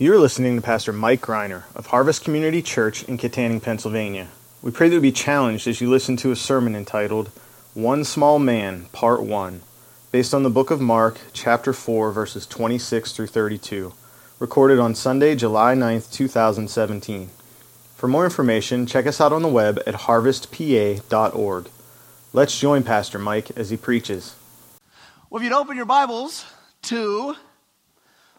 You're listening to Pastor Mike Greiner of Harvest Community Church in Kittanning, Pennsylvania. We pray that you'll be challenged as you listen to a sermon entitled One Small Man, Part 1, based on the book of Mark, chapter 4, verses 26 through 32, recorded on Sunday, July 9th, 2017. For more information, check us out on the web at harvestpa.org. Let's join Pastor Mike as he preaches. Well, if you'd open your Bibles to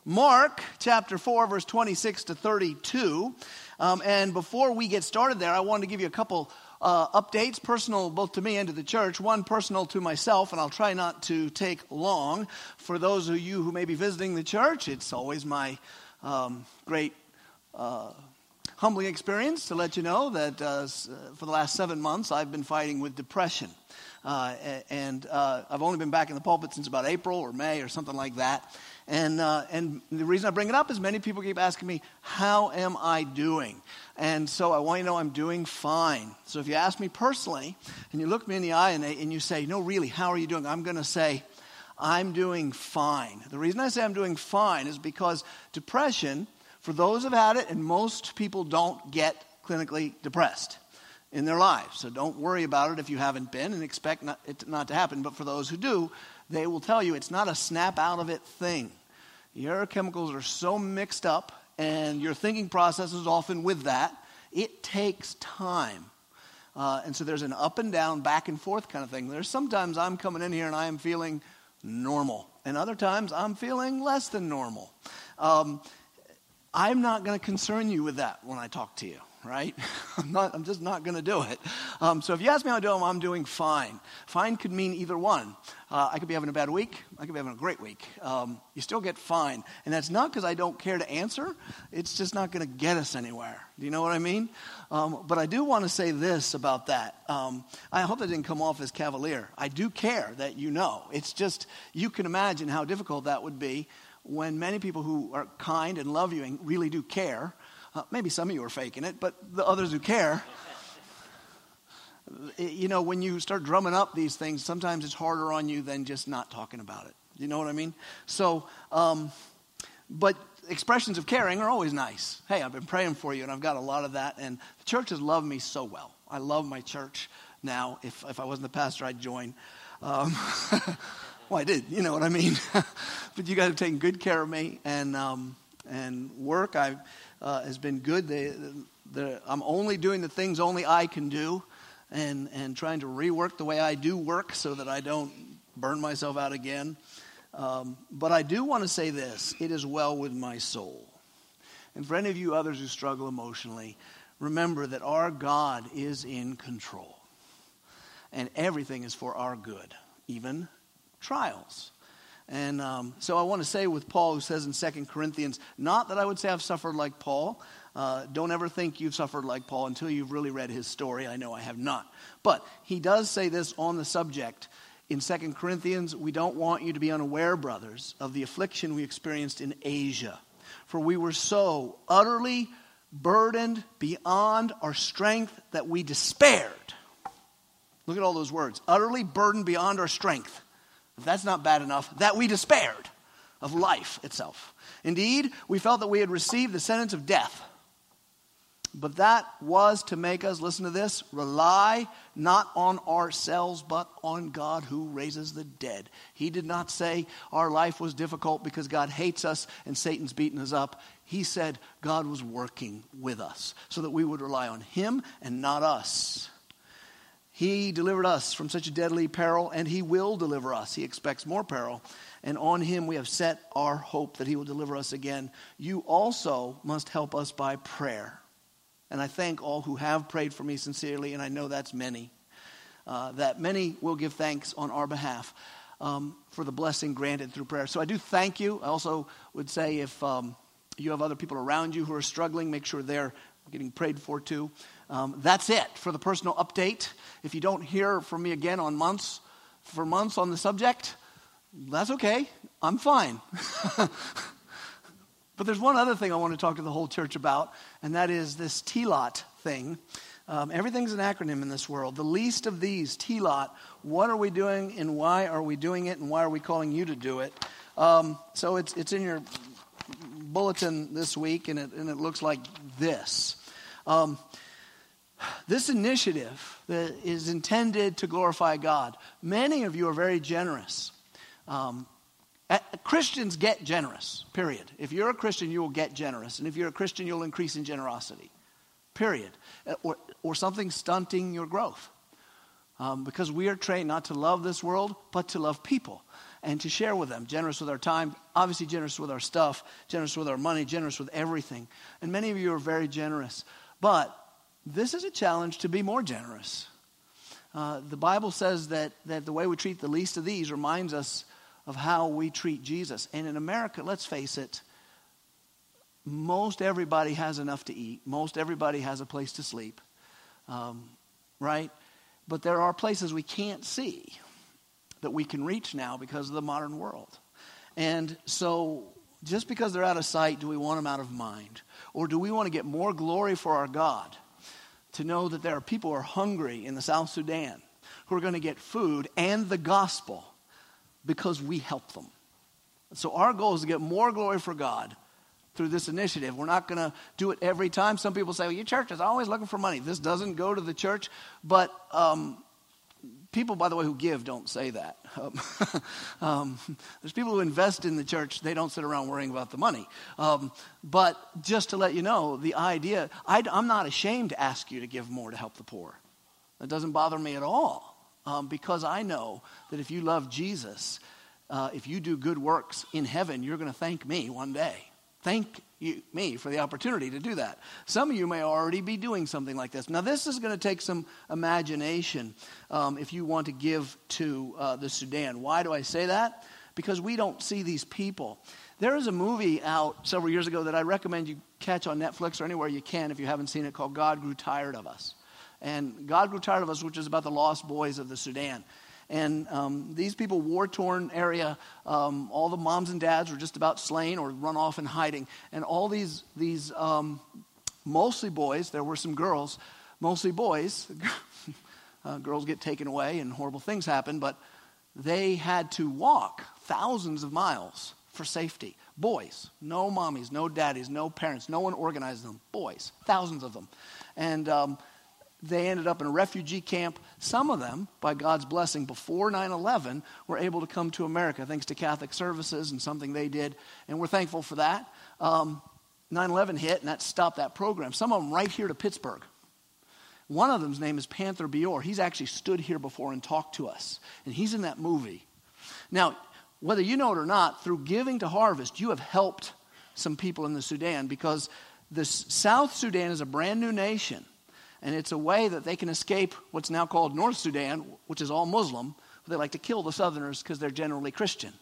Mark chapter 4, verse 26 to 32. Um, and before we get started there, I wanted to give you a couple uh, updates, personal both to me and to the church. One personal to myself, and I'll try not to take long. For those of you who may be visiting the church, it's always my um, great. Uh, humbling experience to let you know that uh, for the last seven months I've been fighting with depression. Uh, and uh, I've only been back in the pulpit since about April or May or something like that. And, uh, and the reason I bring it up is many people keep asking me, How am I doing? And so I want you to know I'm doing fine. So if you ask me personally and you look me in the eye and, and you say, No, really, how are you doing? I'm going to say, I'm doing fine. The reason I say I'm doing fine is because depression, for those who've had it, and most people don't get clinically depressed in their lives. So don't worry about it if you haven't been and expect not, it not to happen. But for those who do, they will tell you it's not a snap out of it thing. Your chemicals are so mixed up, and your thinking process is often with that. It takes time. Uh, and so there's an up and down, back and forth kind of thing. There's sometimes I'm coming in here and I am feeling normal, and other times I'm feeling less than normal. Um, I'm not going to concern you with that when I talk to you right? I'm, not, I'm just not going to do it. Um, so if you ask me how I'm doing, I'm doing fine. Fine could mean either one. Uh, I could be having a bad week. I could be having a great week. Um, you still get fine. And that's not because I don't care to answer. It's just not going to get us anywhere. Do you know what I mean? Um, but I do want to say this about that. Um, I hope that didn't come off as cavalier. I do care that you know. It's just, you can imagine how difficult that would be when many people who are kind and love you and really do care uh, maybe some of you are faking it, but the others who care, you know, when you start drumming up these things, sometimes it's harder on you than just not talking about it. You know what I mean? So, um, but expressions of caring are always nice. Hey, I've been praying for you, and I've got a lot of that. And the church has loved me so well. I love my church now. If, if I wasn't the pastor, I'd join. Um, well, I did. You know what I mean? but you guys have taken good care of me, and um, and work. I uh, has been good. They, I'm only doing the things only I can do and, and trying to rework the way I do work so that I don't burn myself out again. Um, but I do want to say this it is well with my soul. And for any of you others who struggle emotionally, remember that our God is in control. And everything is for our good, even trials. And um, so I want to say with Paul, who says in 2 Corinthians, not that I would say I've suffered like Paul. Uh, don't ever think you've suffered like Paul until you've really read his story. I know I have not. But he does say this on the subject. In 2 Corinthians, we don't want you to be unaware, brothers, of the affliction we experienced in Asia. For we were so utterly burdened beyond our strength that we despaired. Look at all those words utterly burdened beyond our strength if that's not bad enough, that we despaired of life itself. Indeed, we felt that we had received the sentence of death. But that was to make us, listen to this, rely not on ourselves, but on God who raises the dead. He did not say our life was difficult because God hates us and Satan's beating us up. He said God was working with us so that we would rely on Him and not us. He delivered us from such a deadly peril, and He will deliver us. He expects more peril, and on Him we have set our hope that He will deliver us again. You also must help us by prayer. And I thank all who have prayed for me sincerely, and I know that's many. Uh, that many will give thanks on our behalf um, for the blessing granted through prayer. So I do thank you. I also would say if um, you have other people around you who are struggling, make sure they're getting prayed for too. Um, that's it for the personal update. If you don't hear from me again on months, for months on the subject, that's okay. I'm fine. but there's one other thing I want to talk to the whole church about, and that is this TLOT thing. Um, everything's an acronym in this world. The least of these, TLOT, what are we doing and why are we doing it and why are we calling you to do it? Um, so it's, it's in your bulletin this week, and it, and it looks like this. Um, this initiative that is intended to glorify God. Many of you are very generous. Um, Christians get generous, period. If you're a Christian, you will get generous. And if you're a Christian, you'll increase in generosity, period. Uh, or, or something stunting your growth. Um, because we are trained not to love this world, but to love people and to share with them. Generous with our time, obviously, generous with our stuff, generous with our money, generous with everything. And many of you are very generous. But this is a challenge to be more generous. Uh, the Bible says that, that the way we treat the least of these reminds us of how we treat Jesus. And in America, let's face it, most everybody has enough to eat, most everybody has a place to sleep, um, right? But there are places we can't see that we can reach now because of the modern world. And so, just because they're out of sight, do we want them out of mind? Or do we want to get more glory for our God? To know that there are people who are hungry in the South Sudan who are going to get food and the gospel because we help them. So, our goal is to get more glory for God through this initiative. We're not going to do it every time. Some people say, well, your church is always looking for money. This doesn't go to the church. But um, people, by the way, who give don't say that. Um, um, there's people who invest in the church, they don't sit around worrying about the money. Um, but just to let you know, the idea, I, am not ashamed to ask you to give more to help the poor. That doesn't bother me at all um, because I know that if you love Jesus, uh, if you do good works in heaven, you're going to thank me one day. Thank you, me for the opportunity to do that. Some of you may already be doing something like this. Now, this is going to take some imagination um, if you want to give to uh, the Sudan. Why do I say that? Because we don't see these people. There is a movie out several years ago that I recommend you catch on Netflix or anywhere you can if you haven't seen it called God Grew Tired of Us. And God Grew Tired of Us, which is about the lost boys of the Sudan. And um, these people, war torn area, um, all the moms and dads were just about slain or run off in hiding. And all these, these um, mostly boys, there were some girls, mostly boys. uh, girls get taken away and horrible things happen, but they had to walk thousands of miles for safety. Boys, no mommies, no daddies, no parents, no one organized them. Boys, thousands of them. And um, they ended up in a refugee camp. Some of them, by God's blessing, before 9 11, were able to come to America thanks to Catholic services and something they did. And we're thankful for that. Um, 9 11 hit, and that stopped that program. Some of them right here to Pittsburgh. One of them's name is Panther Bior. He's actually stood here before and talked to us, and he's in that movie. Now, whether you know it or not, through giving to Harvest, you have helped some people in the Sudan because the South Sudan is a brand new nation and it's a way that they can escape what's now called North Sudan, which is all Muslim. They like to kill the Southerners because they're generally Christian,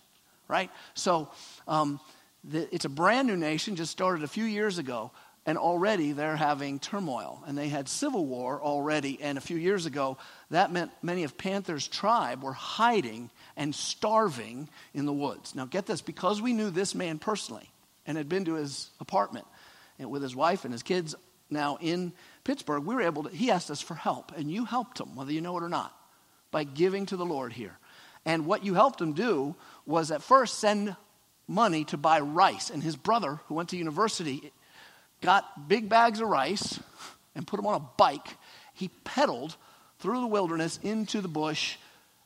right? So um, the, it's a brand new nation, just started a few years ago, and already they're having turmoil. And they had civil war already, and a few years ago, that meant many of Panther's tribe were hiding and starving in the woods. Now, get this because we knew this man personally and had been to his apartment with his wife and his kids now in Pittsburgh, we were able to, he asked us for help, and you helped him, whether you know it or not, by giving to the Lord here. And what you helped him do was at first send money to buy rice. And his brother, who went to university, got big bags of rice and put them on a bike. He pedaled through the wilderness into the bush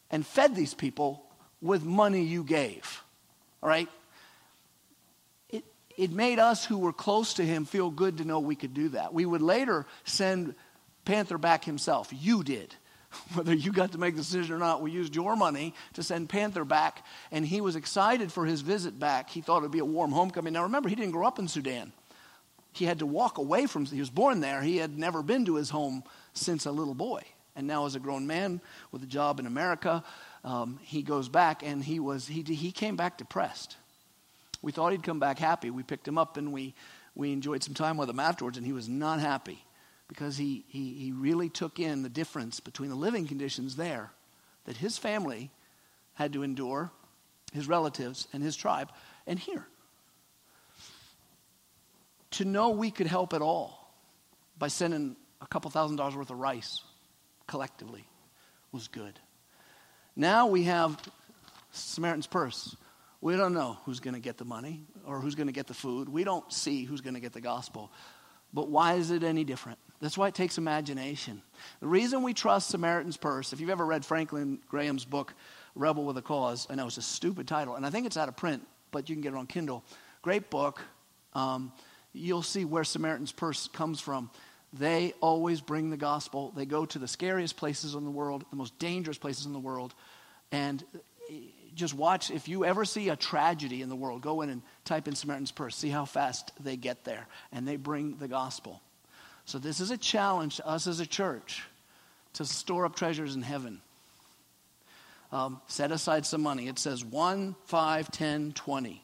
and fed these people with money you gave. All right? It made us who were close to him feel good to know we could do that. We would later send Panther back himself. You did. Whether you got to make the decision or not, we used your money to send Panther back, and he was excited for his visit back. He thought it would be a warm homecoming. Now, remember, he didn't grow up in Sudan. He had to walk away from, he was born there. He had never been to his home since a little boy. And now, as a grown man with a job in America, um, he goes back, and he, was, he, he came back depressed. We thought he'd come back happy. We picked him up and we, we enjoyed some time with him afterwards, and he was not happy because he, he, he really took in the difference between the living conditions there that his family had to endure, his relatives, and his tribe, and here. To know we could help at all by sending a couple thousand dollars worth of rice collectively was good. Now we have Samaritan's Purse We don't know who's going to get the money or who's going to get the food. We don't see who's going to get the gospel. But why is it any different? That's why it takes imagination. The reason we trust Samaritan's Purse, if you've ever read Franklin Graham's book, Rebel with a Cause, I know it's a stupid title, and I think it's out of print, but you can get it on Kindle. Great book. Um, you'll see where Samaritan's Purse comes from. They always bring the gospel. They go to the scariest places in the world, the most dangerous places in the world, and just watch if you ever see a tragedy in the world go in and type in samaritan's purse see how fast they get there and they bring the gospel. So this is a challenge to us as a church to store up treasures in heaven. Um, set aside some money. It says 1 5 10 20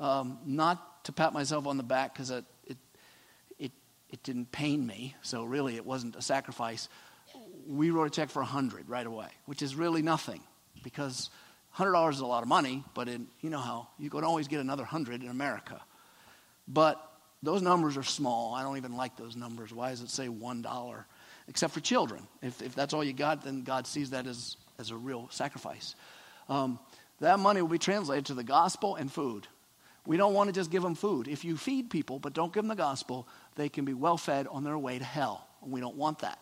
um, not to pat myself on the back because it, it, it, it didn't pain me so really it wasn't a sacrifice. We wrote a check for 100 right away which is really nothing because $100 is a lot of money, but in, you know how you can always get another 100 in America. But those numbers are small. I don't even like those numbers. Why does it say $1? Except for children. If, if that's all you got, then God sees that as, as a real sacrifice. Um, that money will be translated to the gospel and food. We don't want to just give them food. If you feed people but don't give them the gospel, they can be well fed on their way to hell. We don't want that.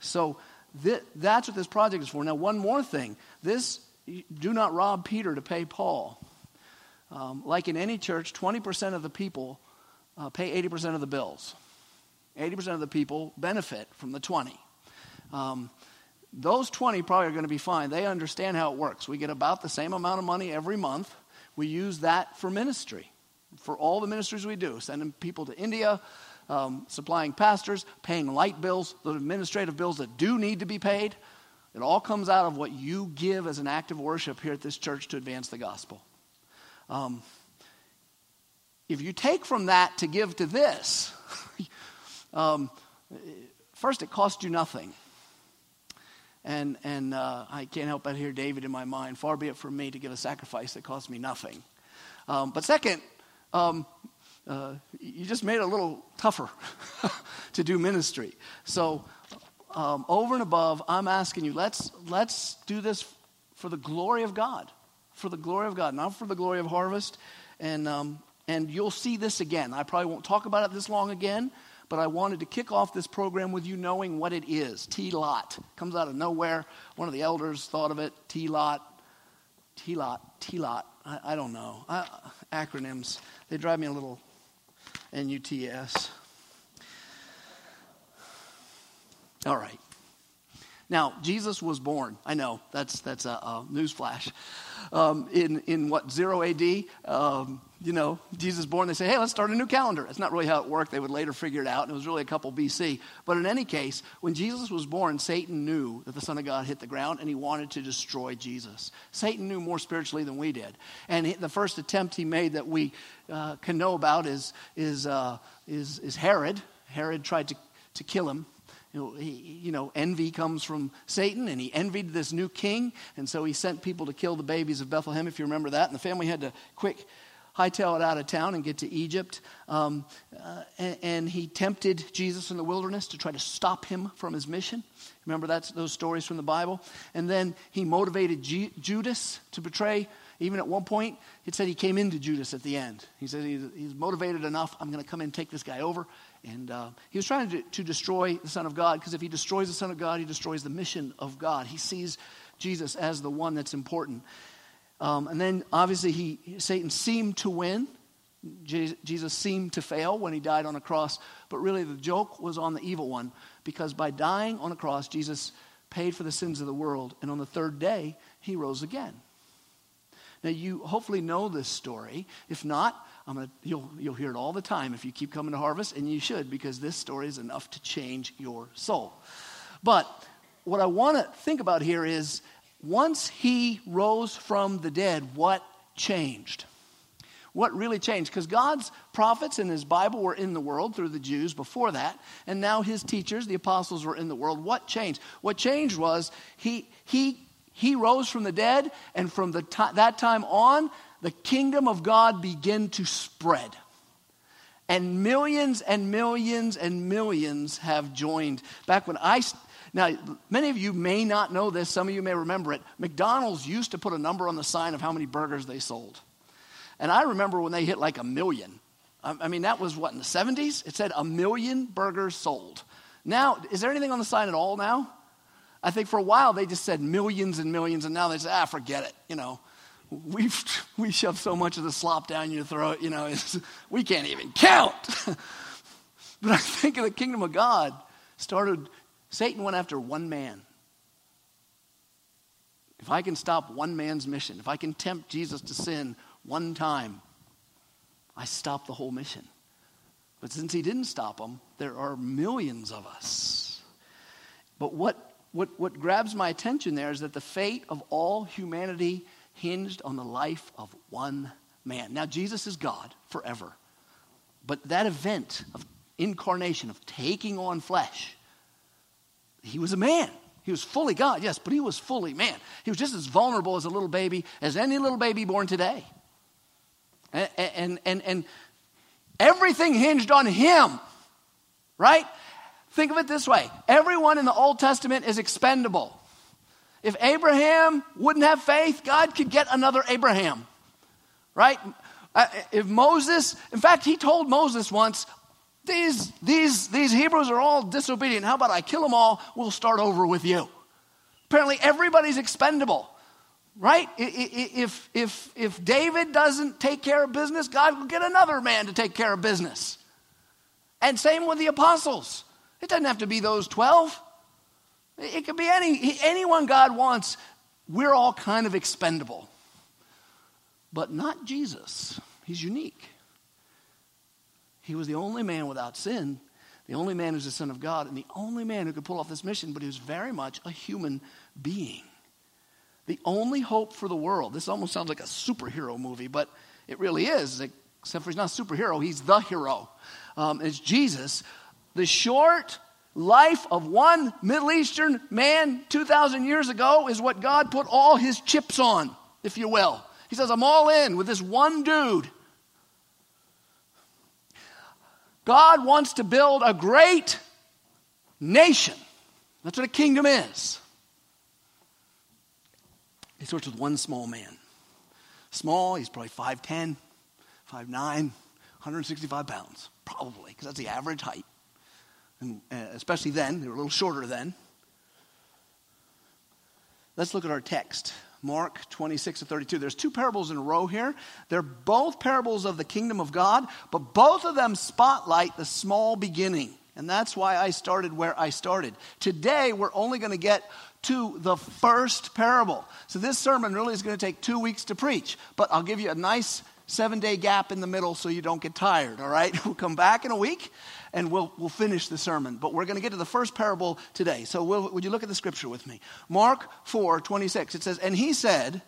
So th- that's what this project is for. Now, one more thing. This do not rob Peter to pay Paul. Um, like in any church, 20% of the people uh, pay 80% of the bills. 80% of the people benefit from the 20. Um, those 20 probably are going to be fine. They understand how it works. We get about the same amount of money every month. We use that for ministry, for all the ministries we do, sending people to India, um, supplying pastors, paying light bills, the administrative bills that do need to be paid. It all comes out of what you give as an act of worship here at this church to advance the gospel. Um, if you take from that to give to this, um, first it costs you nothing. And, and uh, I can't help but hear David in my mind. Far be it from me to give a sacrifice that costs me nothing. Um, but second, um, uh, you just made it a little tougher to do ministry. So um, over and above, I'm asking you, let's, let's do this for the glory of God. For the glory of God, not for the glory of harvest. And, um, and you'll see this again. I probably won't talk about it this long again, but I wanted to kick off this program with you knowing what it is. T lot. Comes out of nowhere. One of the elders thought of it. T lot. T lot. T lot. I, I don't know. I, acronyms. They drive me a little N All right. Now, Jesus was born. I know, that's, that's a, a newsflash. Um, in, in what, 0 AD? Um, you know, Jesus born, they say, hey, let's start a new calendar. That's not really how it worked. They would later figure it out, and it was really a couple BC. But in any case, when Jesus was born, Satan knew that the Son of God hit the ground, and he wanted to destroy Jesus. Satan knew more spiritually than we did. And the first attempt he made that we uh, can know about is, is, uh, is, is Herod. Herod tried to, to kill him you know, he, you know, envy comes from Satan, and he envied this new king, and so he sent people to kill the babies of Bethlehem, if you remember that. And the family had to quick hightail it out of town and get to Egypt. Um, uh, and, and, he tempted Jesus in the wilderness to try to stop him from his mission. Remember that's those stories from the Bible. And then he motivated G- Judas to betray. Even at one point, it said he came into Judas at the end. He said he's, he's motivated enough. I'm going to come in and take this guy over. And uh, he was trying to, to destroy the Son of God because if he destroys the Son of God, he destroys the mission of God. He sees Jesus as the one that's important. Um, and then obviously he, Satan seemed to win. Jesus seemed to fail when he died on a cross, but really the joke was on the evil one because by dying on a cross, Jesus paid for the sins of the world, and on the third day, he rose again. Now, you hopefully know this story. If not, gonna, you'll, you'll hear it all the time if you keep coming to Harvest, and you should, because this story is enough to change your soul. But what I want to think about here is once he rose from the dead, what changed? What really changed? Because God's prophets in his Bible were in the world through the Jews before that, and now his teachers, the apostles, were in the world. What changed? What changed was he, he, he rose from the dead, and from the that time on, the kingdom of God began to spread. And millions and millions and millions have joined. Back when I Now, many of you may not know this, some of you may remember it. McDonald's used to put a number on the sign of how many burgers they sold. And I remember when they hit like a million. I mean, that was what, in the 70s? It said a million burgers sold. Now, is there anything on the sign at all now? I think for a while they just said millions and millions, and now they say, ah, forget it. You know, we've we shove so much of the slop down your throat. You know, we can't even count. but I think the kingdom of God started. Satan went after one man. If I can stop one man's mission, if I can tempt Jesus to sin one time, I stop the whole mission. But since he didn't stop them, there are millions of us. But what, what, what grabs my attention there is that the fate of all humanity hinged on the life of one man. Now, Jesus is God forever. But that event of incarnation, of taking on flesh, he was a man. He was fully God, yes, but he was fully man. He was just as vulnerable as a little baby as any little baby born today. And, and, and, and everything hinged on him, right? Think of it this way everyone in the Old Testament is expendable. If Abraham wouldn't have faith, God could get another Abraham, right? Uh, if Moses, in fact, he told Moses once, these, these, these Hebrews are all disobedient. How about I kill them all? We'll start over with you. Apparently, everybody's expendable, right? If, if, if David doesn't take care of business, God will get another man to take care of business. And same with the apostles. It doesn't have to be those 12. It could be any, anyone God wants. We're all kind of expendable. But not Jesus. He's unique. He was the only man without sin, the only man who's the Son of God, and the only man who could pull off this mission, but he was very much a human being. The only hope for the world. This almost sounds like a superhero movie, but it really is, except for he's not a superhero, he's the hero. Um, it's Jesus. The short, life of one Middle Eastern man 2,000 years ago is what God put all his chips on, if you will. He says, I'm all in with this one dude. God wants to build a great nation. That's what a kingdom is. He starts with one small man. Small, he's probably 5'10, 5'9, 165 pounds, probably, because that's the average height and uh, especially then, they were a little shorter then. Let's look at our text. Mark 26 to 32. There's two parables in a row here. They're both parables of the kingdom of God, but both of them spotlight the small beginning. And that's why I started where I started. Today, we're only going to get to the first parable. So, this sermon really is going to take two weeks to preach, but I'll give you a nice seven day gap in the middle so you don't get tired, all right? We'll come back in a week and we'll, we'll finish the sermon. But we're going to get to the first parable today. So we'll, would you look at the scripture with me? Mark 4 26. It says, And he said,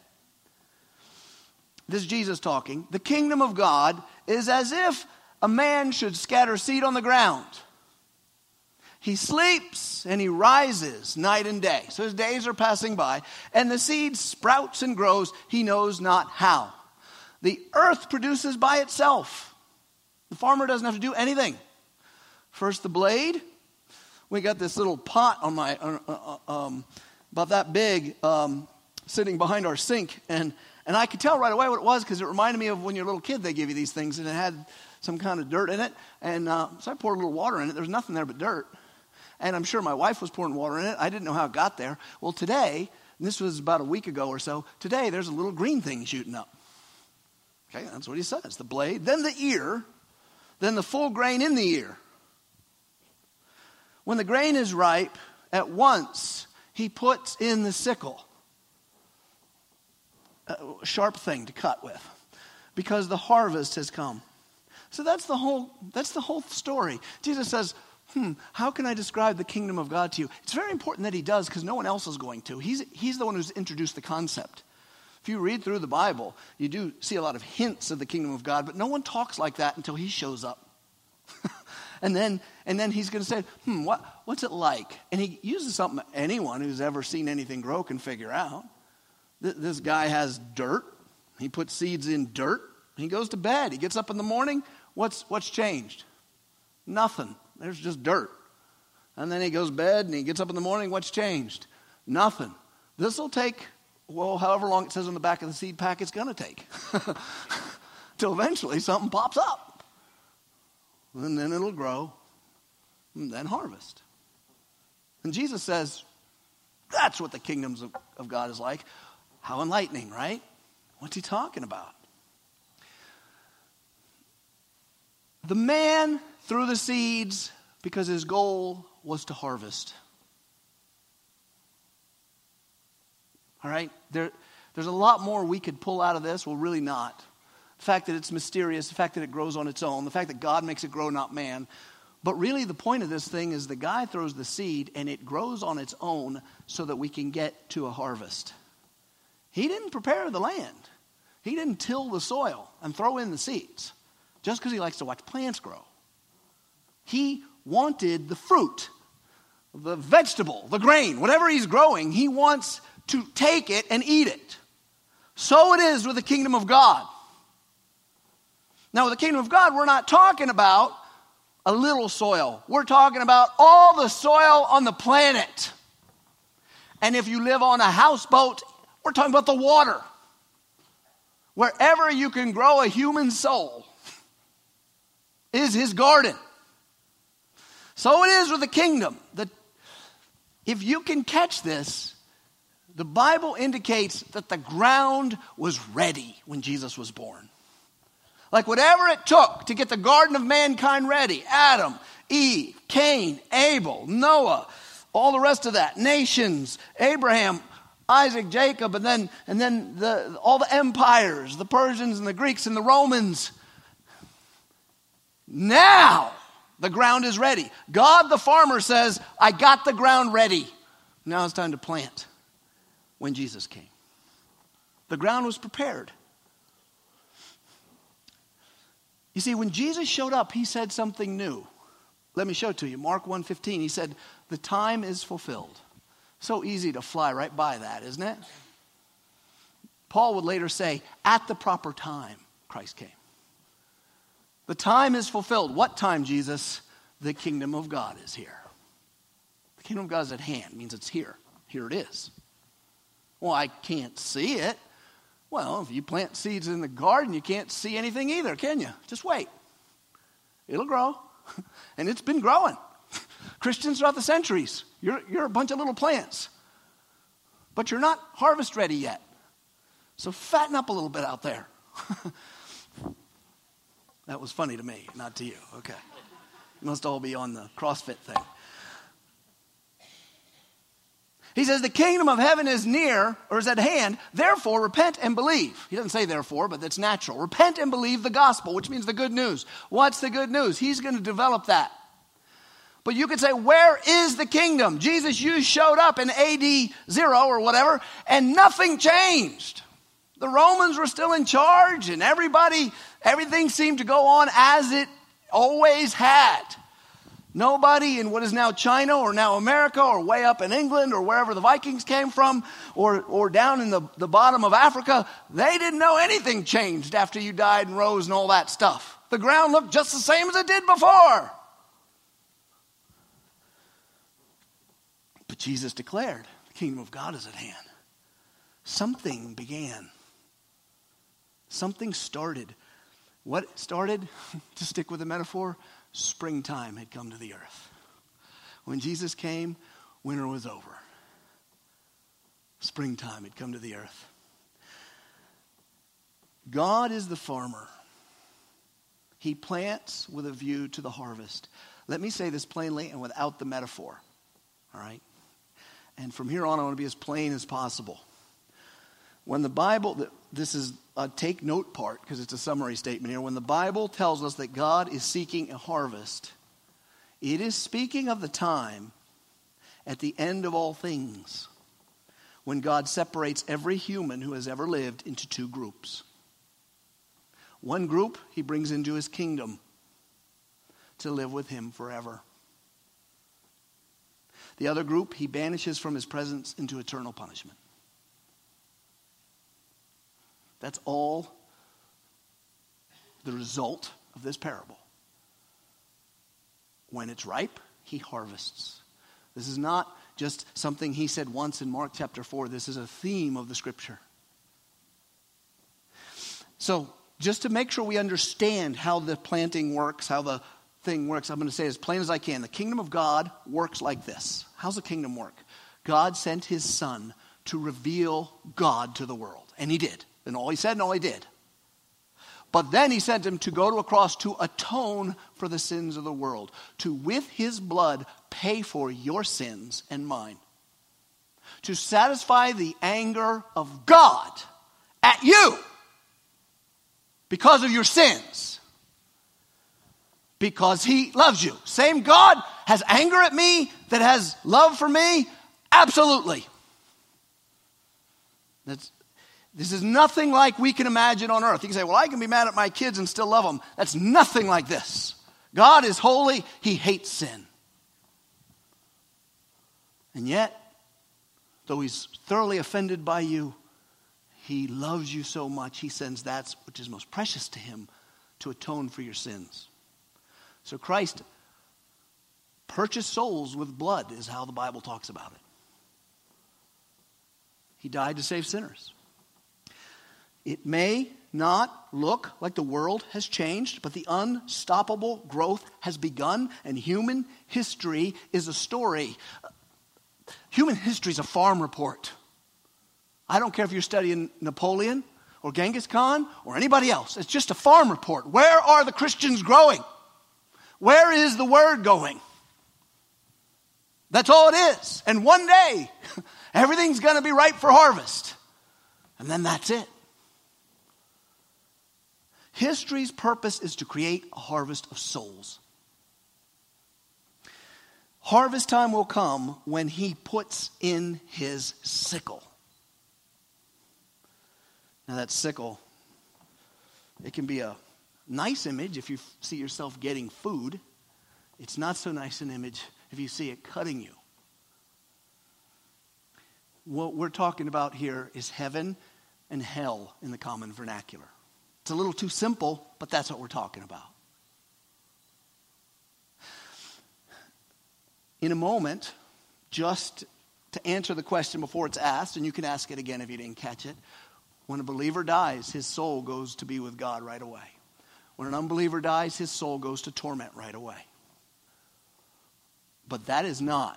This is Jesus talking, the kingdom of God is as if a man should scatter seed on the ground. He sleeps and he rises night and day. So his days are passing by, and the seed sprouts and grows, he knows not how. The earth produces by itself. The farmer doesn't have to do anything. First, the blade. We got this little pot on my, uh, uh, um, about that big, um, sitting behind our sink. And, and I could tell right away what it was because it reminded me of when you're a little kid, they give you these things and it had some kind of dirt in it. And uh, so I poured a little water in it. There's nothing there but dirt. And I'm sure my wife was pouring water in it. I didn't know how it got there. Well, today, this was about a week ago or so, today there's a little green thing shooting up. Okay, that's what he says. The blade, then the ear, then the full grain in the ear. When the grain is ripe, at once he puts in the sickle, a sharp thing to cut with, because the harvest has come. So that's the whole, that's the whole story. Jesus says, hmm, how can I describe the kingdom of God to you? It's very important that he does because no one else is going to. He's, he's the one who's introduced the concept. If you read through the Bible, you do see a lot of hints of the kingdom of God, but no one talks like that until he shows up. And then, and then he's going to say, hmm, what, what's it like? And he uses something anyone who's ever seen anything grow can figure out. This guy has dirt. He puts seeds in dirt. He goes to bed. He gets up in the morning. What's, what's changed? Nothing. There's just dirt. And then he goes to bed and he gets up in the morning. What's changed? Nothing. This will take, well, however long it says on the back of the seed pack it's going to take. Till eventually something pops up. And then it'll grow and then harvest. And Jesus says, that's what the kingdoms of, of God is like. How enlightening, right? What's he talking about? The man threw the seeds because his goal was to harvest. All right? There, there's a lot more we could pull out of this. Well, really not. The fact that it's mysterious, the fact that it grows on its own, the fact that God makes it grow, not man. But really, the point of this thing is the guy throws the seed and it grows on its own so that we can get to a harvest. He didn't prepare the land, he didn't till the soil and throw in the seeds just because he likes to watch plants grow. He wanted the fruit, the vegetable, the grain, whatever he's growing, he wants to take it and eat it. So it is with the kingdom of God. Now, with the kingdom of God, we're not talking about a little soil. We're talking about all the soil on the planet. And if you live on a houseboat, we're talking about the water. Wherever you can grow a human soul is his garden. So it is with the kingdom. That if you can catch this, the Bible indicates that the ground was ready when Jesus was born. Like whatever it took to get the garden of mankind ready Adam, Eve, Cain, Abel, Noah, all the rest of that, nations, Abraham, Isaac, Jacob, and then, and then the, all the empires, the Persians and the Greeks and the Romans. Now the ground is ready. God the farmer says, I got the ground ready. Now it's time to plant when Jesus came. The ground was prepared. You see, when Jesus showed up, he said something new. Let me show it to you. Mark 1:15. He said, "The time is fulfilled." So easy to fly right by that, isn't it? Paul would later say, "At the proper time, Christ came." The time is fulfilled. What time, Jesus? The kingdom of God is here. The kingdom of God is at hand, it means it's here. Here it is. Well, I can't see it. Well, if you plant seeds in the garden, you can't see anything either, can you? Just wait. It'll grow. And it's been growing. Christians throughout the centuries, you're, you're a bunch of little plants. But you're not harvest ready yet. So fatten up a little bit out there. that was funny to me, not to you. Okay. You must all be on the CrossFit thing. He says, The kingdom of heaven is near or is at hand. Therefore, repent and believe. He doesn't say therefore, but that's natural. Repent and believe the gospel, which means the good news. What's the good news? He's going to develop that. But you could say, Where is the kingdom? Jesus, you showed up in AD zero or whatever, and nothing changed. The Romans were still in charge, and everybody, everything seemed to go on as it always had. Nobody in what is now China or now America or way up in England or wherever the Vikings came from or, or down in the, the bottom of Africa, they didn't know anything changed after you died and rose and all that stuff. The ground looked just the same as it did before. But Jesus declared, the kingdom of God is at hand. Something began. Something started. What started, to stick with the metaphor, springtime had come to the earth. When Jesus came, winter was over. Springtime had come to the earth. God is the farmer. He plants with a view to the harvest. Let me say this plainly and without the metaphor. All right? And from here on, I want to be as plain as possible. When the Bible, this is a take note part because it's a summary statement here. When the Bible tells us that God is seeking a harvest, it is speaking of the time at the end of all things when God separates every human who has ever lived into two groups. One group he brings into his kingdom to live with him forever. The other group he banishes from his presence into eternal punishment. That's all the result of this parable. When it's ripe, he harvests. This is not just something he said once in Mark chapter 4. This is a theme of the scripture. So, just to make sure we understand how the planting works, how the thing works, I'm going to say as plain as I can. The kingdom of God works like this. How's the kingdom work? God sent his son to reveal God to the world, and he did. And all he said and all he did. But then he sent him to go to a cross to atone for the sins of the world, to with his blood pay for your sins and mine, to satisfy the anger of God at you because of your sins. Because he loves you. Same God has anger at me that has love for me? Absolutely. That's, this is nothing like we can imagine on earth. You can say, well, I can be mad at my kids and still love them. That's nothing like this. God is holy, He hates sin. And yet, though He's thoroughly offended by you, He loves you so much, He sends that which is most precious to Him to atone for your sins. So Christ purchased souls with blood, is how the Bible talks about it. He died to save sinners. It may not look like the world has changed, but the unstoppable growth has begun, and human history is a story. Human history is a farm report. I don't care if you're studying Napoleon or Genghis Khan or anybody else, it's just a farm report. Where are the Christians growing? Where is the word going? That's all it is. And one day, everything's going to be ripe for harvest. And then that's it. History's purpose is to create a harvest of souls. Harvest time will come when he puts in his sickle. Now, that sickle, it can be a nice image if you see yourself getting food. It's not so nice an image if you see it cutting you. What we're talking about here is heaven and hell in the common vernacular. It's a little too simple, but that's what we're talking about. In a moment, just to answer the question before it's asked, and you can ask it again if you didn't catch it. When a believer dies, his soul goes to be with God right away. When an unbeliever dies, his soul goes to torment right away. But that is not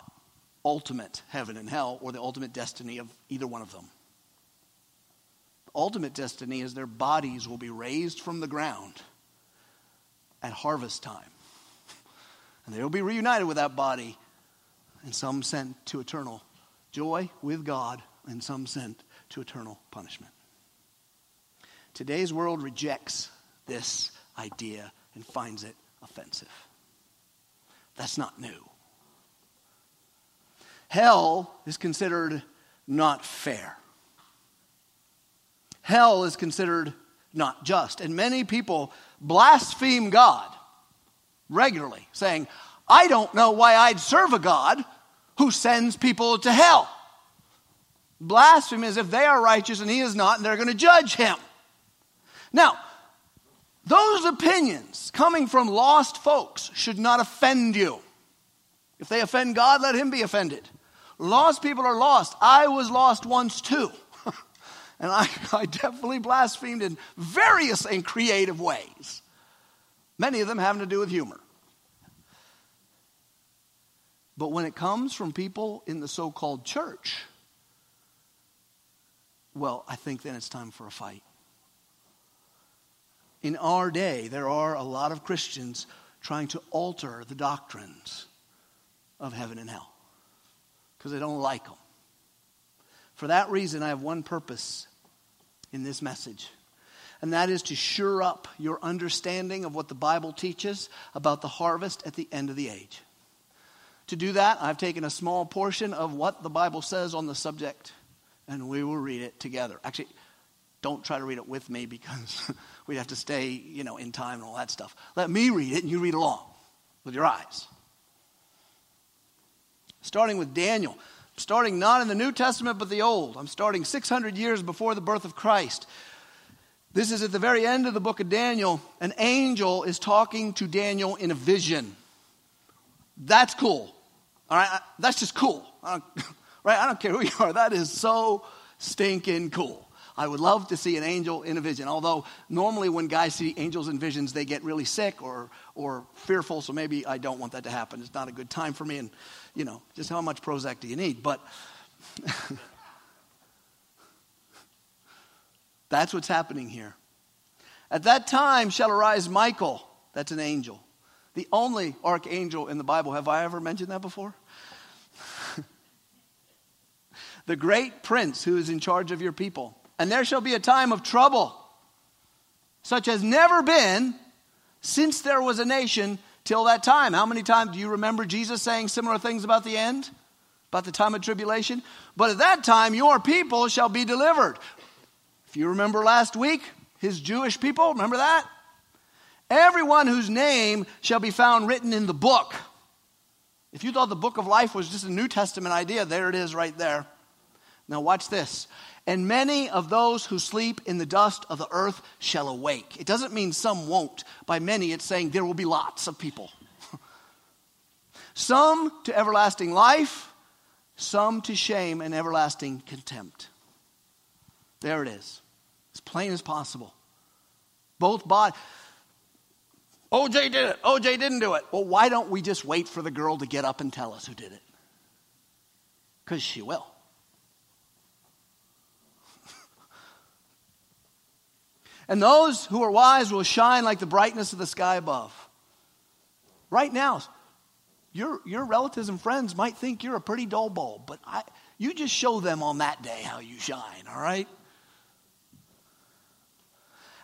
ultimate heaven and hell or the ultimate destiny of either one of them ultimate destiny is their bodies will be raised from the ground at harvest time. And they will be reunited with that body, and some sent to eternal joy with God, and some sent to eternal punishment. Today's world rejects this idea and finds it offensive. That's not new. Hell is considered not fair hell is considered not just. And many people blaspheme God regularly, saying, I don't know why I'd serve a God who sends people to hell. Blasphemy is if they are righteous and he is not, and they're going to judge him. Now, those opinions coming from lost folks should not offend you. If they offend God, let him be offended. Lost people are lost. I was lost once too. And I, I definitely blasphemed in various and creative ways, many of them having to do with humor. But when it comes from people in the so called church, well, I think then it's time for a fight. In our day, there are a lot of Christians trying to alter the doctrines of heaven and hell because they don't like them. For that reason, I have one purpose in this message. And that is to sure up your understanding of what the Bible teaches about the harvest at the end of the age. To do that, I've taken a small portion of what the Bible says on the subject, and we will read it together. Actually, don't try to read it with me because we'd have to stay, you know, in time and all that stuff. Let me read it and you read along with your eyes. Starting with Daniel starting not in the New Testament but the Old. I'm starting 600 years before the birth of Christ. This is at the very end of the book of Daniel. An angel is talking to Daniel in a vision. That's cool. All right, that's just cool. I right? I don't care who you are. That is so stinking cool. I would love to see an angel in a vision. Although normally when guys see angels in visions, they get really sick or or fearful. So maybe I don't want that to happen. It's not a good time for me. And you know, just how much Prozac do you need? But that's what's happening here. At that time shall arise Michael. That's an angel. The only archangel in the Bible. Have I ever mentioned that before? the great prince who is in charge of your people. And there shall be a time of trouble, such as never been since there was a nation till that time. How many times do you remember Jesus saying similar things about the end? About the time of tribulation? But at that time, your people shall be delivered. If you remember last week, his Jewish people, remember that? Everyone whose name shall be found written in the book. If you thought the book of life was just a New Testament idea, there it is right there. Now, watch this. And many of those who sleep in the dust of the earth shall awake. It doesn't mean some won't. By many, it's saying there will be lots of people. some to everlasting life, some to shame and everlasting contempt. There it is. As plain as possible. Both bodies. OJ did it. OJ didn't do it. Well, why don't we just wait for the girl to get up and tell us who did it? Because she will. And those who are wise will shine like the brightness of the sky above. Right now, your, your relatives and friends might think you're a pretty dull bulb, but I, you just show them on that day how you shine, all right?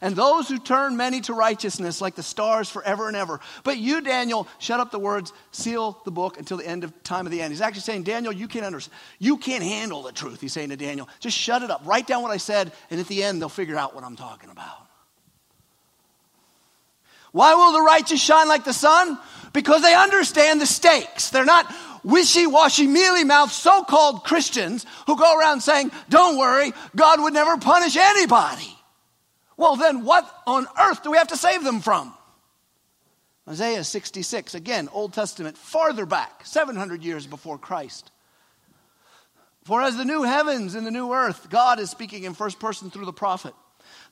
And those who turn many to righteousness like the stars forever and ever. But you, Daniel, shut up the words, seal the book until the end of time of the end. He's actually saying, Daniel, you can't understand. You can't handle the truth. He's saying to Daniel, just shut it up. Write down what I said, and at the end, they'll figure out what I'm talking about. Why will the righteous shine like the sun? Because they understand the stakes. They're not wishy washy, mealy mouthed so called Christians who go around saying, Don't worry, God would never punish anybody. Well, then what on earth do we have to save them from? Isaiah 66, again, Old Testament, farther back, 700 years before Christ. For as the new heavens and the new earth, God is speaking in first person through the prophet,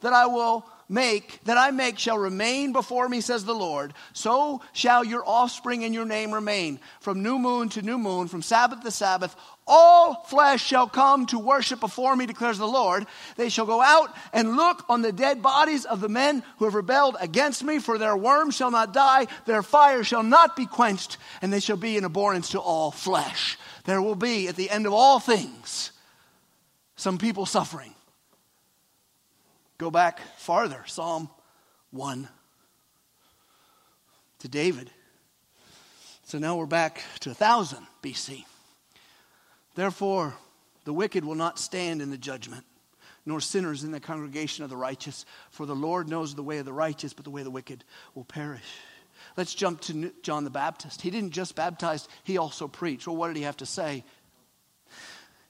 that I will make, that I make shall remain before me, says the Lord, so shall your offspring and your name remain. From new moon to new moon, from Sabbath to Sabbath, all flesh shall come to worship before me, declares the Lord. They shall go out and look on the dead bodies of the men who have rebelled against me, for their worm shall not die, their fire shall not be quenched, and they shall be an abhorrence to all flesh. There will be, at the end of all things, some people suffering. Go back farther, Psalm 1 to David. So now we're back to 1000 BC. Therefore, the wicked will not stand in the judgment, nor sinners in the congregation of the righteous. For the Lord knows the way of the righteous, but the way of the wicked will perish. Let's jump to John the Baptist. He didn't just baptize, he also preached. Well, what did he have to say?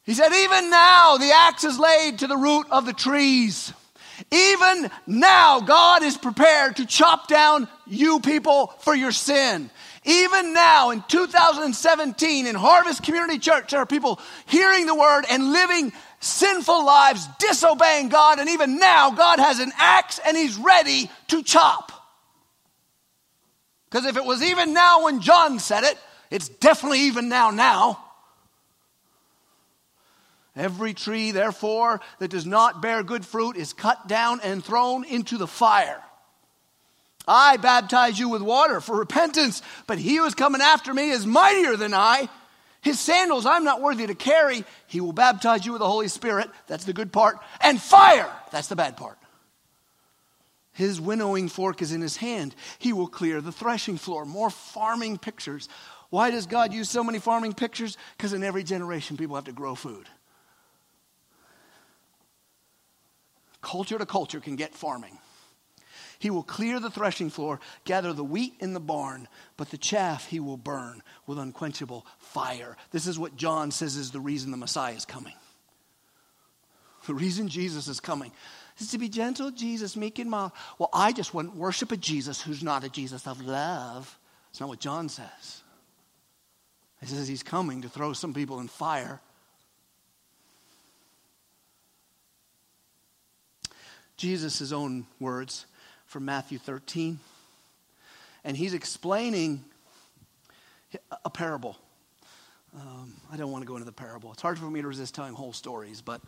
He said, Even now the axe is laid to the root of the trees. Even now, God is prepared to chop down you people for your sin. Even now in 2017 in Harvest Community Church, there are people hearing the word and living sinful lives, disobeying God, and even now God has an axe and He's ready to chop. Because if it was even now when John said it, it's definitely even now now. Every tree, therefore, that does not bear good fruit is cut down and thrown into the fire. I baptize you with water for repentance, but he who is coming after me is mightier than I. His sandals I'm not worthy to carry. He will baptize you with the Holy Spirit. That's the good part. And fire. That's the bad part. His winnowing fork is in his hand. He will clear the threshing floor. More farming pictures. Why does God use so many farming pictures? Because in every generation, people have to grow food. Culture to culture can get farming. He will clear the threshing floor, gather the wheat in the barn, but the chaff he will burn with unquenchable fire. This is what John says is the reason the Messiah is coming. The reason Jesus is coming is to be gentle, Jesus, meek and mild. Well, I just wouldn't worship a Jesus who's not a Jesus of love. It's not what John says. He says he's coming to throw some people in fire. Jesus' own words from Matthew 13. And he's explaining a parable. Um, I don't want to go into the parable. It's hard for me to resist telling whole stories, but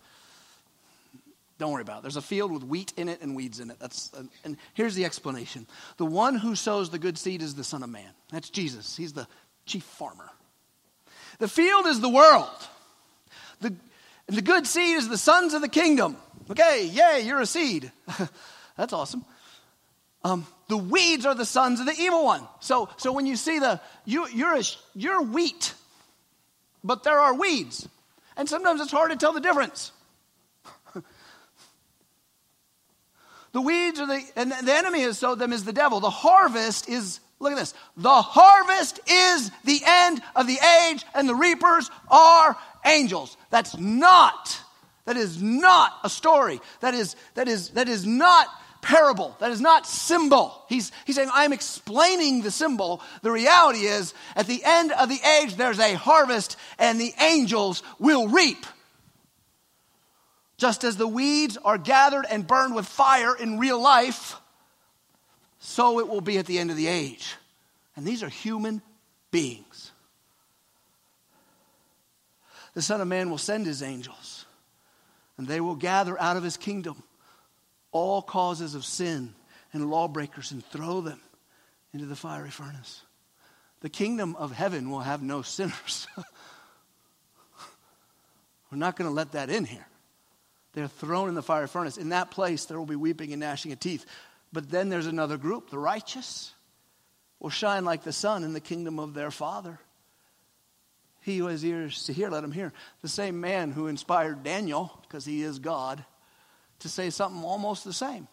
don't worry about it. There's a field with wheat in it and weeds in it. That's uh, and here's the explanation. The one who sows the good seed is the Son of Man. That's Jesus. He's the chief farmer. The field is the world. The, the good seed is the sons of the kingdom. Okay, yay, you're a seed. That's awesome. Um, the weeds are the sons of the evil one. So, so when you see the, you, you're, a, you're wheat, but there are weeds. And sometimes it's hard to tell the difference. the weeds are the, and the enemy has sowed them is the devil. The harvest is Look at this. The harvest is the end of the age, and the reapers are angels. That's not, that is not a story. That is, that is, that is not parable. That is not symbol. He's, he's saying, I'm explaining the symbol. The reality is, at the end of the age, there's a harvest, and the angels will reap. Just as the weeds are gathered and burned with fire in real life, so it will be at the end of the age. And these are human beings. The Son of Man will send his angels, and they will gather out of his kingdom all causes of sin and lawbreakers and throw them into the fiery furnace. The kingdom of heaven will have no sinners. We're not going to let that in here. They're thrown in the fiery furnace. In that place, there will be weeping and gnashing of teeth. But then there's another group, the righteous, will shine like the sun in the kingdom of their Father. He who has ears to hear, let him hear. The same man who inspired Daniel, because he is God, to say something almost the same.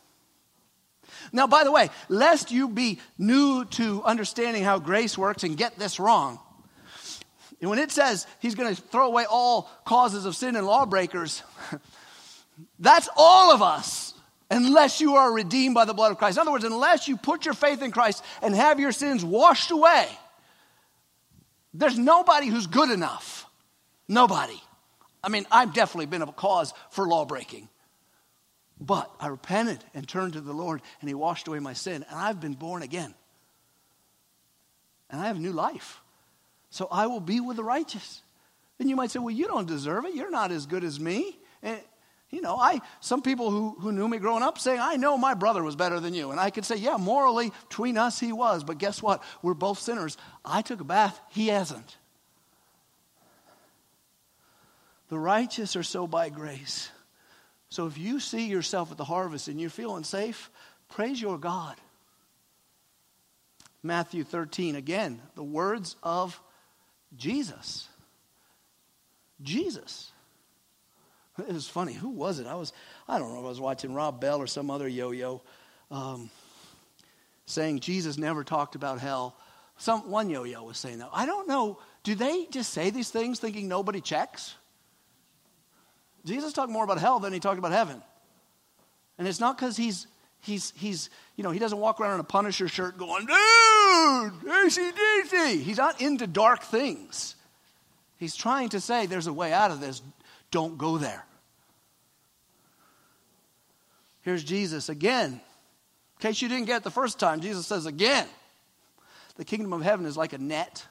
Now, by the way, lest you be new to understanding how grace works and get this wrong, when it says he's going to throw away all causes of sin and lawbreakers, that's all of us unless you are redeemed by the blood of Christ. In other words, unless you put your faith in Christ and have your sins washed away, there's nobody who's good enough. Nobody. I mean, I've definitely been a cause for law breaking. But I repented and turned to the Lord, and He washed away my sin, and I've been born again. And I have a new life. So I will be with the righteous. And you might say, well, you don't deserve it. You're not as good as me. And you know, I some people who, who knew me growing up saying, I know my brother was better than you. And I could say, yeah, morally, between us, he was. But guess what? We're both sinners. I took a bath, he hasn't. The righteous are so by grace. So if you see yourself at the harvest and you're feeling safe, praise your God. Matthew 13, again, the words of Jesus. Jesus. It was funny. Who was it? I was, I don't know, I was watching Rob Bell or some other yo yo um, saying Jesus never talked about hell. Some, one yo yo was saying that. I don't know. Do they just say these things thinking nobody checks? Jesus talked more about hell than he talked about heaven. And it's not because he's, he's, he's, you know, he doesn't walk around in a Punisher shirt going, dude, ACDC. He's not into dark things. He's trying to say there's a way out of this. Don't go there. Here's Jesus again. In case you didn't get it the first time, Jesus says again the kingdom of heaven is like a net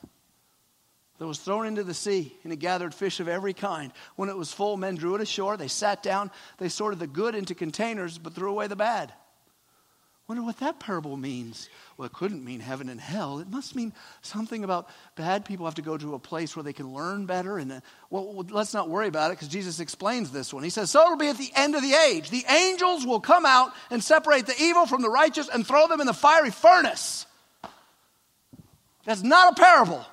that was thrown into the sea, and it gathered fish of every kind. When it was full, men drew it ashore. They sat down, they sorted the good into containers, but threw away the bad. I wonder what that parable means. Well, it couldn't mean heaven and hell. It must mean something about bad people have to go to a place where they can learn better. And uh, well, let's not worry about it because Jesus explains this one. He says, "So it'll be at the end of the age. The angels will come out and separate the evil from the righteous and throw them in the fiery furnace." That's not a parable.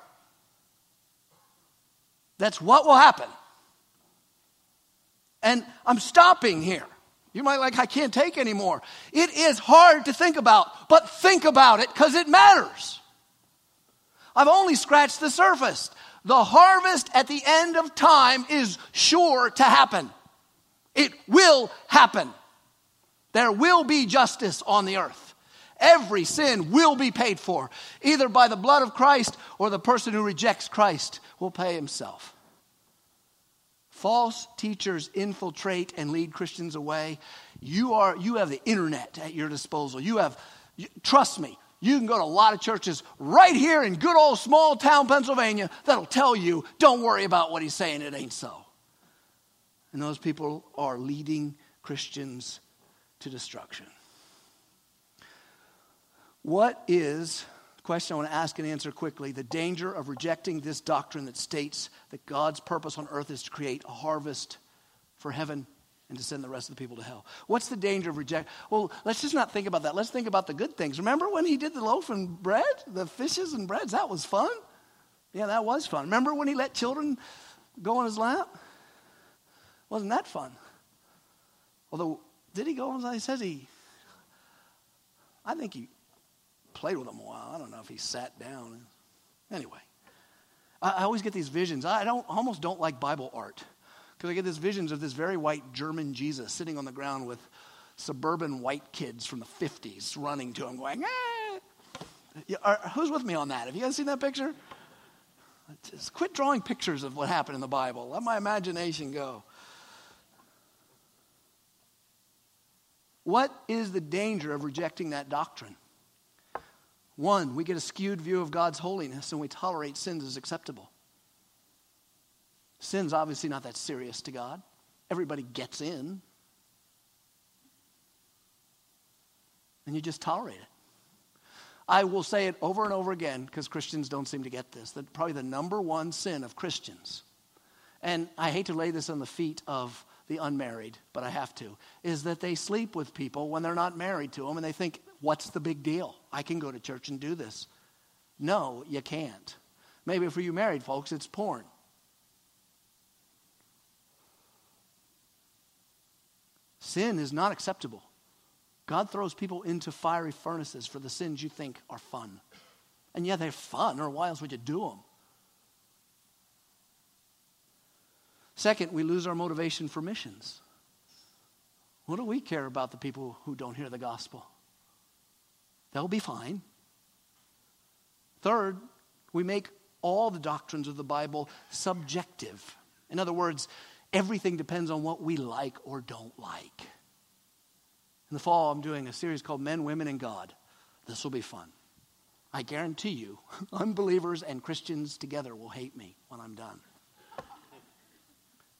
That's what will happen. And I'm stopping here. You might like, I can't take anymore. It is hard to think about, but think about it because it matters. I've only scratched the surface. The harvest at the end of time is sure to happen. It will happen. There will be justice on the earth. Every sin will be paid for, either by the blood of Christ or the person who rejects Christ will pay himself. False teachers infiltrate and lead Christians away. You, are, you have the internet at your disposal. You have, trust me, you can go to a lot of churches right here in good old small town Pennsylvania that'll tell you, don't worry about what he's saying, it ain't so. And those people are leading Christians to destruction. What is, question I want to ask and answer quickly, the danger of rejecting this doctrine that states that God's purpose on earth is to create a harvest for heaven and to send the rest of the people to hell. What's the danger of reject? Well, let's just not think about that. Let's think about the good things. Remember when he did the loaf and bread, the fishes and breads? That was fun. Yeah, that was fun. Remember when he let children go on his lap? Wasn't that fun? Although, did he go on? His lap? He says he. I think he played with him a while. I don't know if he sat down. Anyway, I, I always get these visions. I don't almost don't like Bible art because I get these visions of this very white German Jesus sitting on the ground with suburban white kids from the 50s running to him, going, ah! Who's with me on that? Have you guys seen that picture? Just quit drawing pictures of what happened in the Bible. Let my imagination go. What is the danger of rejecting that doctrine? One, we get a skewed view of God's holiness and we tolerate sins as acceptable. Sin's obviously not that serious to God. Everybody gets in. And you just tolerate it. I will say it over and over again because Christians don't seem to get this. That probably the number one sin of Christians, and I hate to lay this on the feet of the unmarried, but I have to, is that they sleep with people when they're not married to them and they think, what's the big deal? I can go to church and do this. No, you can't. Maybe for you married folks, it's porn. Sin is not acceptable. God throws people into fiery furnaces for the sins you think are fun. And yeah, they're fun, or why else would you do them? Second, we lose our motivation for missions. What do we care about the people who don't hear the gospel? They'll be fine. Third, we make all the doctrines of the Bible subjective. In other words, everything depends on what we like or don't like. In the fall, I'm doing a series called Men, Women, and God. This will be fun. I guarantee you, unbelievers and Christians together will hate me when I'm done.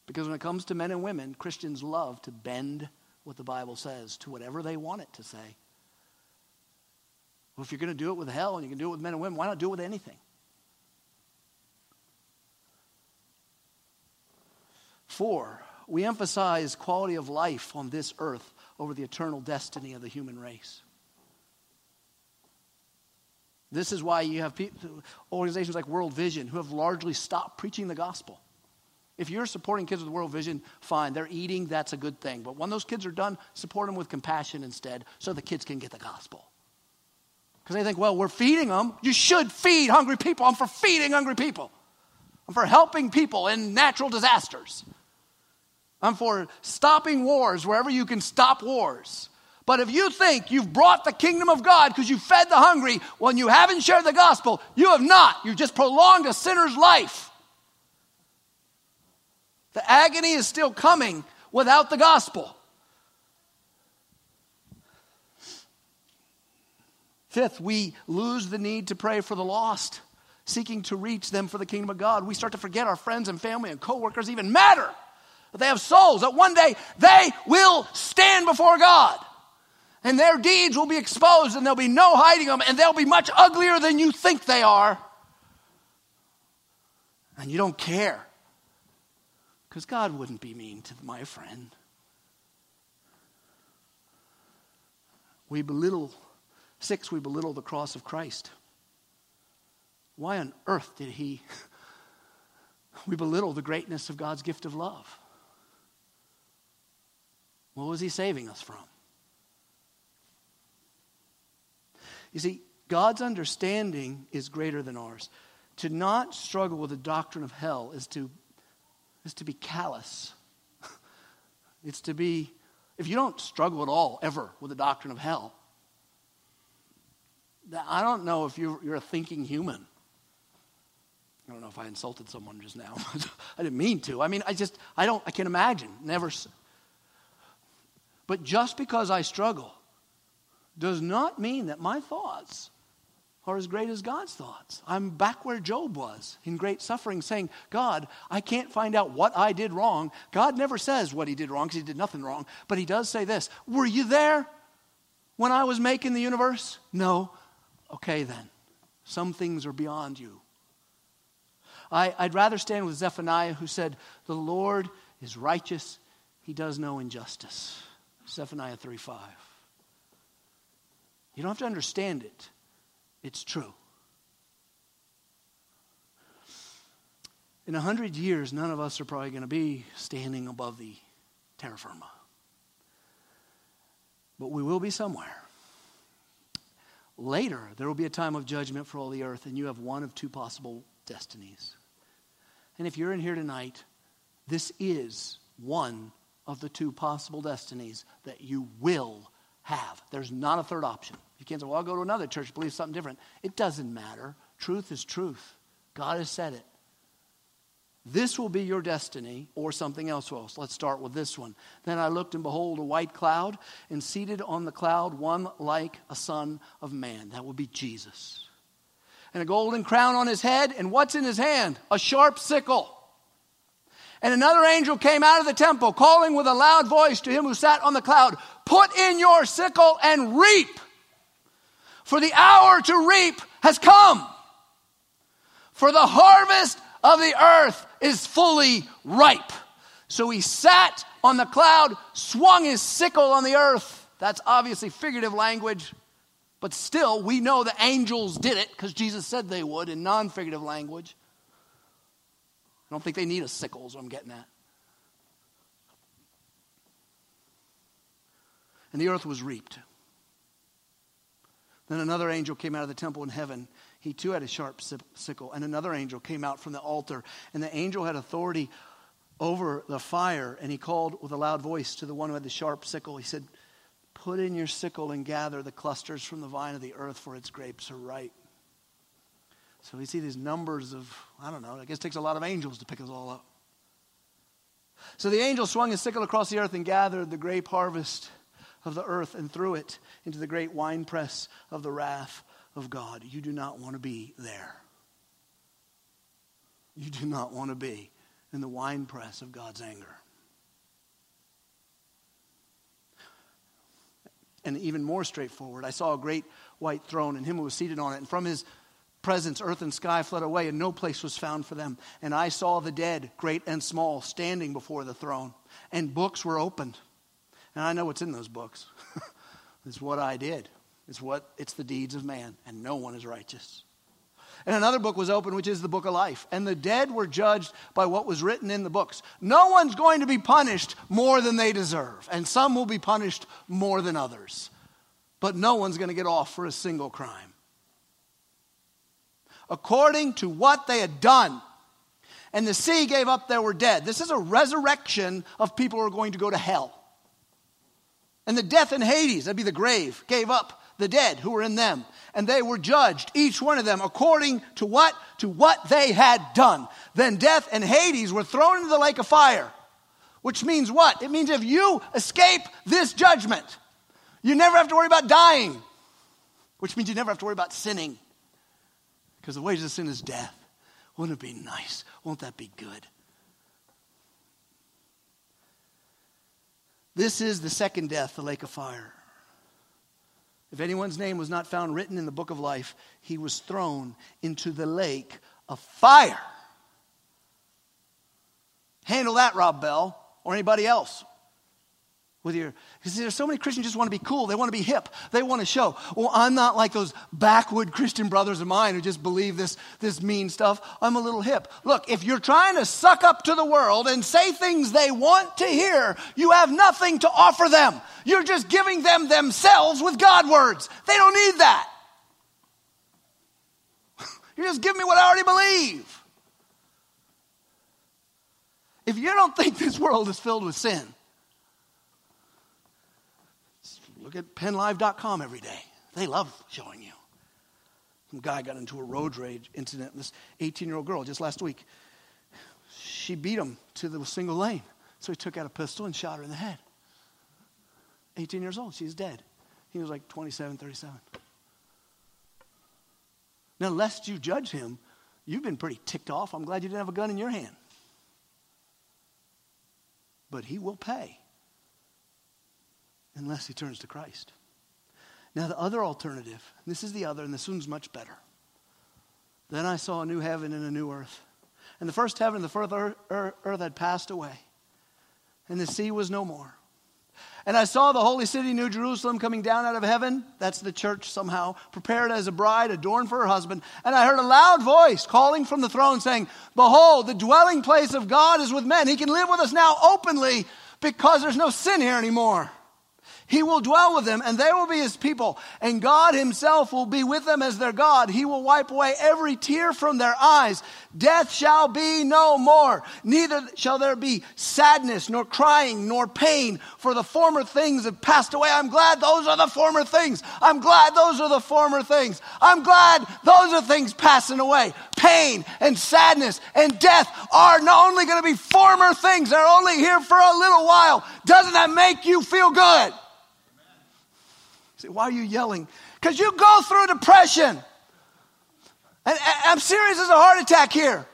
Because when it comes to men and women, Christians love to bend what the Bible says to whatever they want it to say. Well, if you're going to do it with hell and you can do it with men and women, why not do it with anything? Four, we emphasize quality of life on this earth over the eternal destiny of the human race. This is why you have people, organizations like World Vision who have largely stopped preaching the gospel. If you're supporting kids with World Vision, fine. They're eating, that's a good thing. But when those kids are done, support them with compassion instead so the kids can get the gospel. Because they think, well, we're feeding them. You should feed hungry people. I'm for feeding hungry people. I'm for helping people in natural disasters. I'm for stopping wars wherever you can stop wars. But if you think you've brought the kingdom of God because you fed the hungry when you haven't shared the gospel, you have not. You've just prolonged a sinner's life. The agony is still coming without the gospel. Fifth, we lose the need to pray for the lost, seeking to reach them for the kingdom of God. We start to forget our friends and family and coworkers even matter that they have souls, that one day they will stand before God. And their deeds will be exposed, and there'll be no hiding them, and they'll be much uglier than you think they are. And you don't care. Because God wouldn't be mean to my friend. We belittle, six, we belittle the cross of Christ. Why on earth did he? We belittle the greatness of God's gift of love. What was he saving us from? You see, God's understanding is greater than ours. To not struggle with the doctrine of hell is to, is to be callous. it's to be, if you don't struggle at all ever with the doctrine of hell, I don't know if you're, you're a thinking human. I don't know if I insulted someone just now. I didn't mean to. I mean, I just, I don't, I can't imagine. Never. But just because I struggle does not mean that my thoughts are as great as God's thoughts. I'm back where Job was in great suffering, saying, God, I can't find out what I did wrong. God never says what he did wrong because he did nothing wrong, but he does say this Were you there when I was making the universe? No. Okay, then. Some things are beyond you. I, would rather stand with Zephaniah, who said, The Lord is righteous, he does no injustice. Zephaniah 3 5. You don't have to understand it, it's true. In a hundred years, none of us are probably going to be standing above the terra firma. But we will be somewhere. Later, there will be a time of judgment for all the earth, and you have one of two possible destinies. And if you're in here tonight, this is one of the two possible destinies that you will have. There's not a third option. You can't say, well, I'll go to another church, believe something different. It doesn't matter. Truth is truth. God has said it. This will be your destiny, or something else else. Let's start with this one. Then I looked, and behold, a white cloud, and seated on the cloud, one like a son of man. That would be Jesus and a golden crown on his head. And what's in his hand? A sharp sickle. And another angel came out of the temple, calling with a loud voice to him who sat on the cloud Put in your sickle and reap, for the hour to reap has come. For the harvest of the earth is fully ripe. So he sat on the cloud, swung his sickle on the earth. That's obviously figurative language. But still, we know the angels did it because Jesus said they would in non figurative language. I don't think they need a sickle, is what I'm getting at. And the earth was reaped. Then another angel came out of the temple in heaven. He too had a sharp sickle. And another angel came out from the altar. And the angel had authority over the fire. And he called with a loud voice to the one who had the sharp sickle. He said, Put in your sickle and gather the clusters from the vine of the earth, for its grapes are ripe. So we see these numbers of, I don't know, I guess it takes a lot of angels to pick us all up. So the angel swung his sickle across the earth and gathered the grape harvest of the earth and threw it into the great winepress of the wrath of God. You do not want to be there. You do not want to be in the winepress of God's anger. and even more straightforward. I saw a great white throne, and him who was seated on it. And from his presence, earth and sky fled away, and no place was found for them. And I saw the dead, great and small, standing before the throne, and books were opened. And I know what's in those books. it's what I did. It's what it's the deeds of man, and no one is righteous. And another book was opened, which is the book of life. And the dead were judged by what was written in the books. No one's going to be punished more than they deserve, and some will be punished more than others. But no one's going to get off for a single crime. According to what they had done. And the sea gave up their were dead. This is a resurrection of people who are going to go to hell. And the death in Hades, that'd be the grave, gave up the dead who were in them and they were judged, each one of them, according to what? To what they had done. Then death and Hades were thrown into the lake of fire. Which means what? It means if you escape this judgment, you never have to worry about dying. Which means you never have to worry about sinning. Because the wages of sin is death. Wouldn't it be nice? Won't that be good? This is the second death, the lake of fire. If anyone's name was not found written in the book of life, he was thrown into the lake of fire. Handle that, Rob Bell, or anybody else with your because there's so many christians just want to be cool they want to be hip they want to show. Well i'm not like those backwood christian brothers of mine who just believe this this mean stuff. I'm a little hip. Look if you're trying to suck up to the world and say things they want to hear you have nothing to offer them. You're just giving them themselves with god words. They don't need that. You're just giving me what i already believe. If you don't think this world is filled with sin Look at pennlive.com every day. They love showing you. Some guy got into a road rage incident. With this 18 year old girl, just last week, she beat him to the single lane. So he took out a pistol and shot her in the head. 18 years old, she's dead. He was like 27, 37. Now, lest you judge him, you've been pretty ticked off. I'm glad you didn't have a gun in your hand. But he will pay unless he turns to Christ. Now, the other alternative, this is the other, and this one's much better. Then I saw a new heaven and a new earth. And the first heaven and the first earth had passed away, and the sea was no more. And I saw the holy city, New Jerusalem, coming down out of heaven. That's the church somehow, prepared as a bride, adorned for her husband. And I heard a loud voice calling from the throne, saying, Behold, the dwelling place of God is with men. He can live with us now openly because there's no sin here anymore. He will dwell with them, and they will be his people. And God himself will be with them as their God. He will wipe away every tear from their eyes. Death shall be no more. Neither shall there be sadness, nor crying, nor pain, for the former things have passed away. I'm glad those are the former things. I'm glad those are the former things. I'm glad those are things passing away. Pain and sadness and death are not only going to be former things, they're only here for a little while. Doesn't that make you feel good? Why are you yelling? Because you go through depression. And, I'm serious as a heart attack here.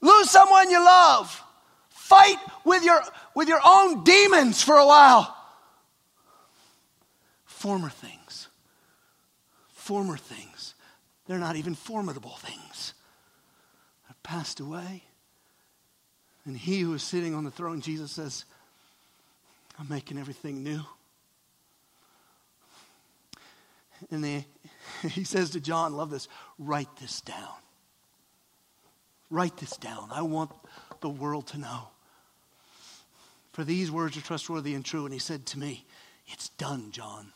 Lose someone you love. Fight with your, with your own demons for a while. Former things. Former things. They're not even formidable things. Have passed away. And he who is sitting on the throne, Jesus says, I'm making everything new. And he says to John, love this, write this down. Write this down. I want the world to know. For these words are trustworthy and true. And he said to me, It's done, John.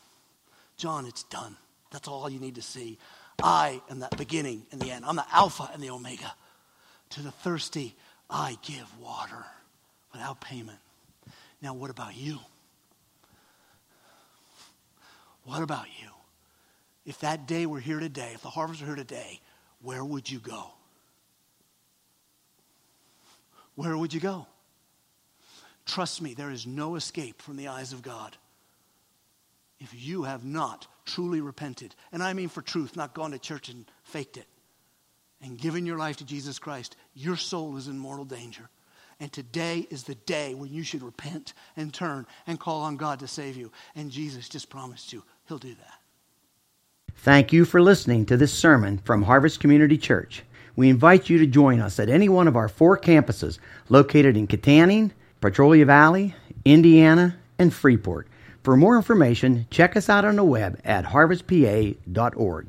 John, it's done. That's all you need to see. I am that beginning and the end. I'm the Alpha and the Omega. To the thirsty, I give water without payment. Now, what about you? What about you? If that day were here today, if the harvest were here today, where would you go? Where would you go? Trust me, there is no escape from the eyes of God. If you have not truly repented, and I mean for truth, not gone to church and faked it, and given your life to Jesus Christ, your soul is in mortal danger. And today is the day when you should repent and turn and call on God to save you. And Jesus just promised you, He'll do that. Thank you for listening to this sermon from Harvest Community Church. We invite you to join us at any one of our four campuses located in Kittanning, Petrolia Valley, Indiana, and Freeport. For more information, check us out on the web at harvestpa.org.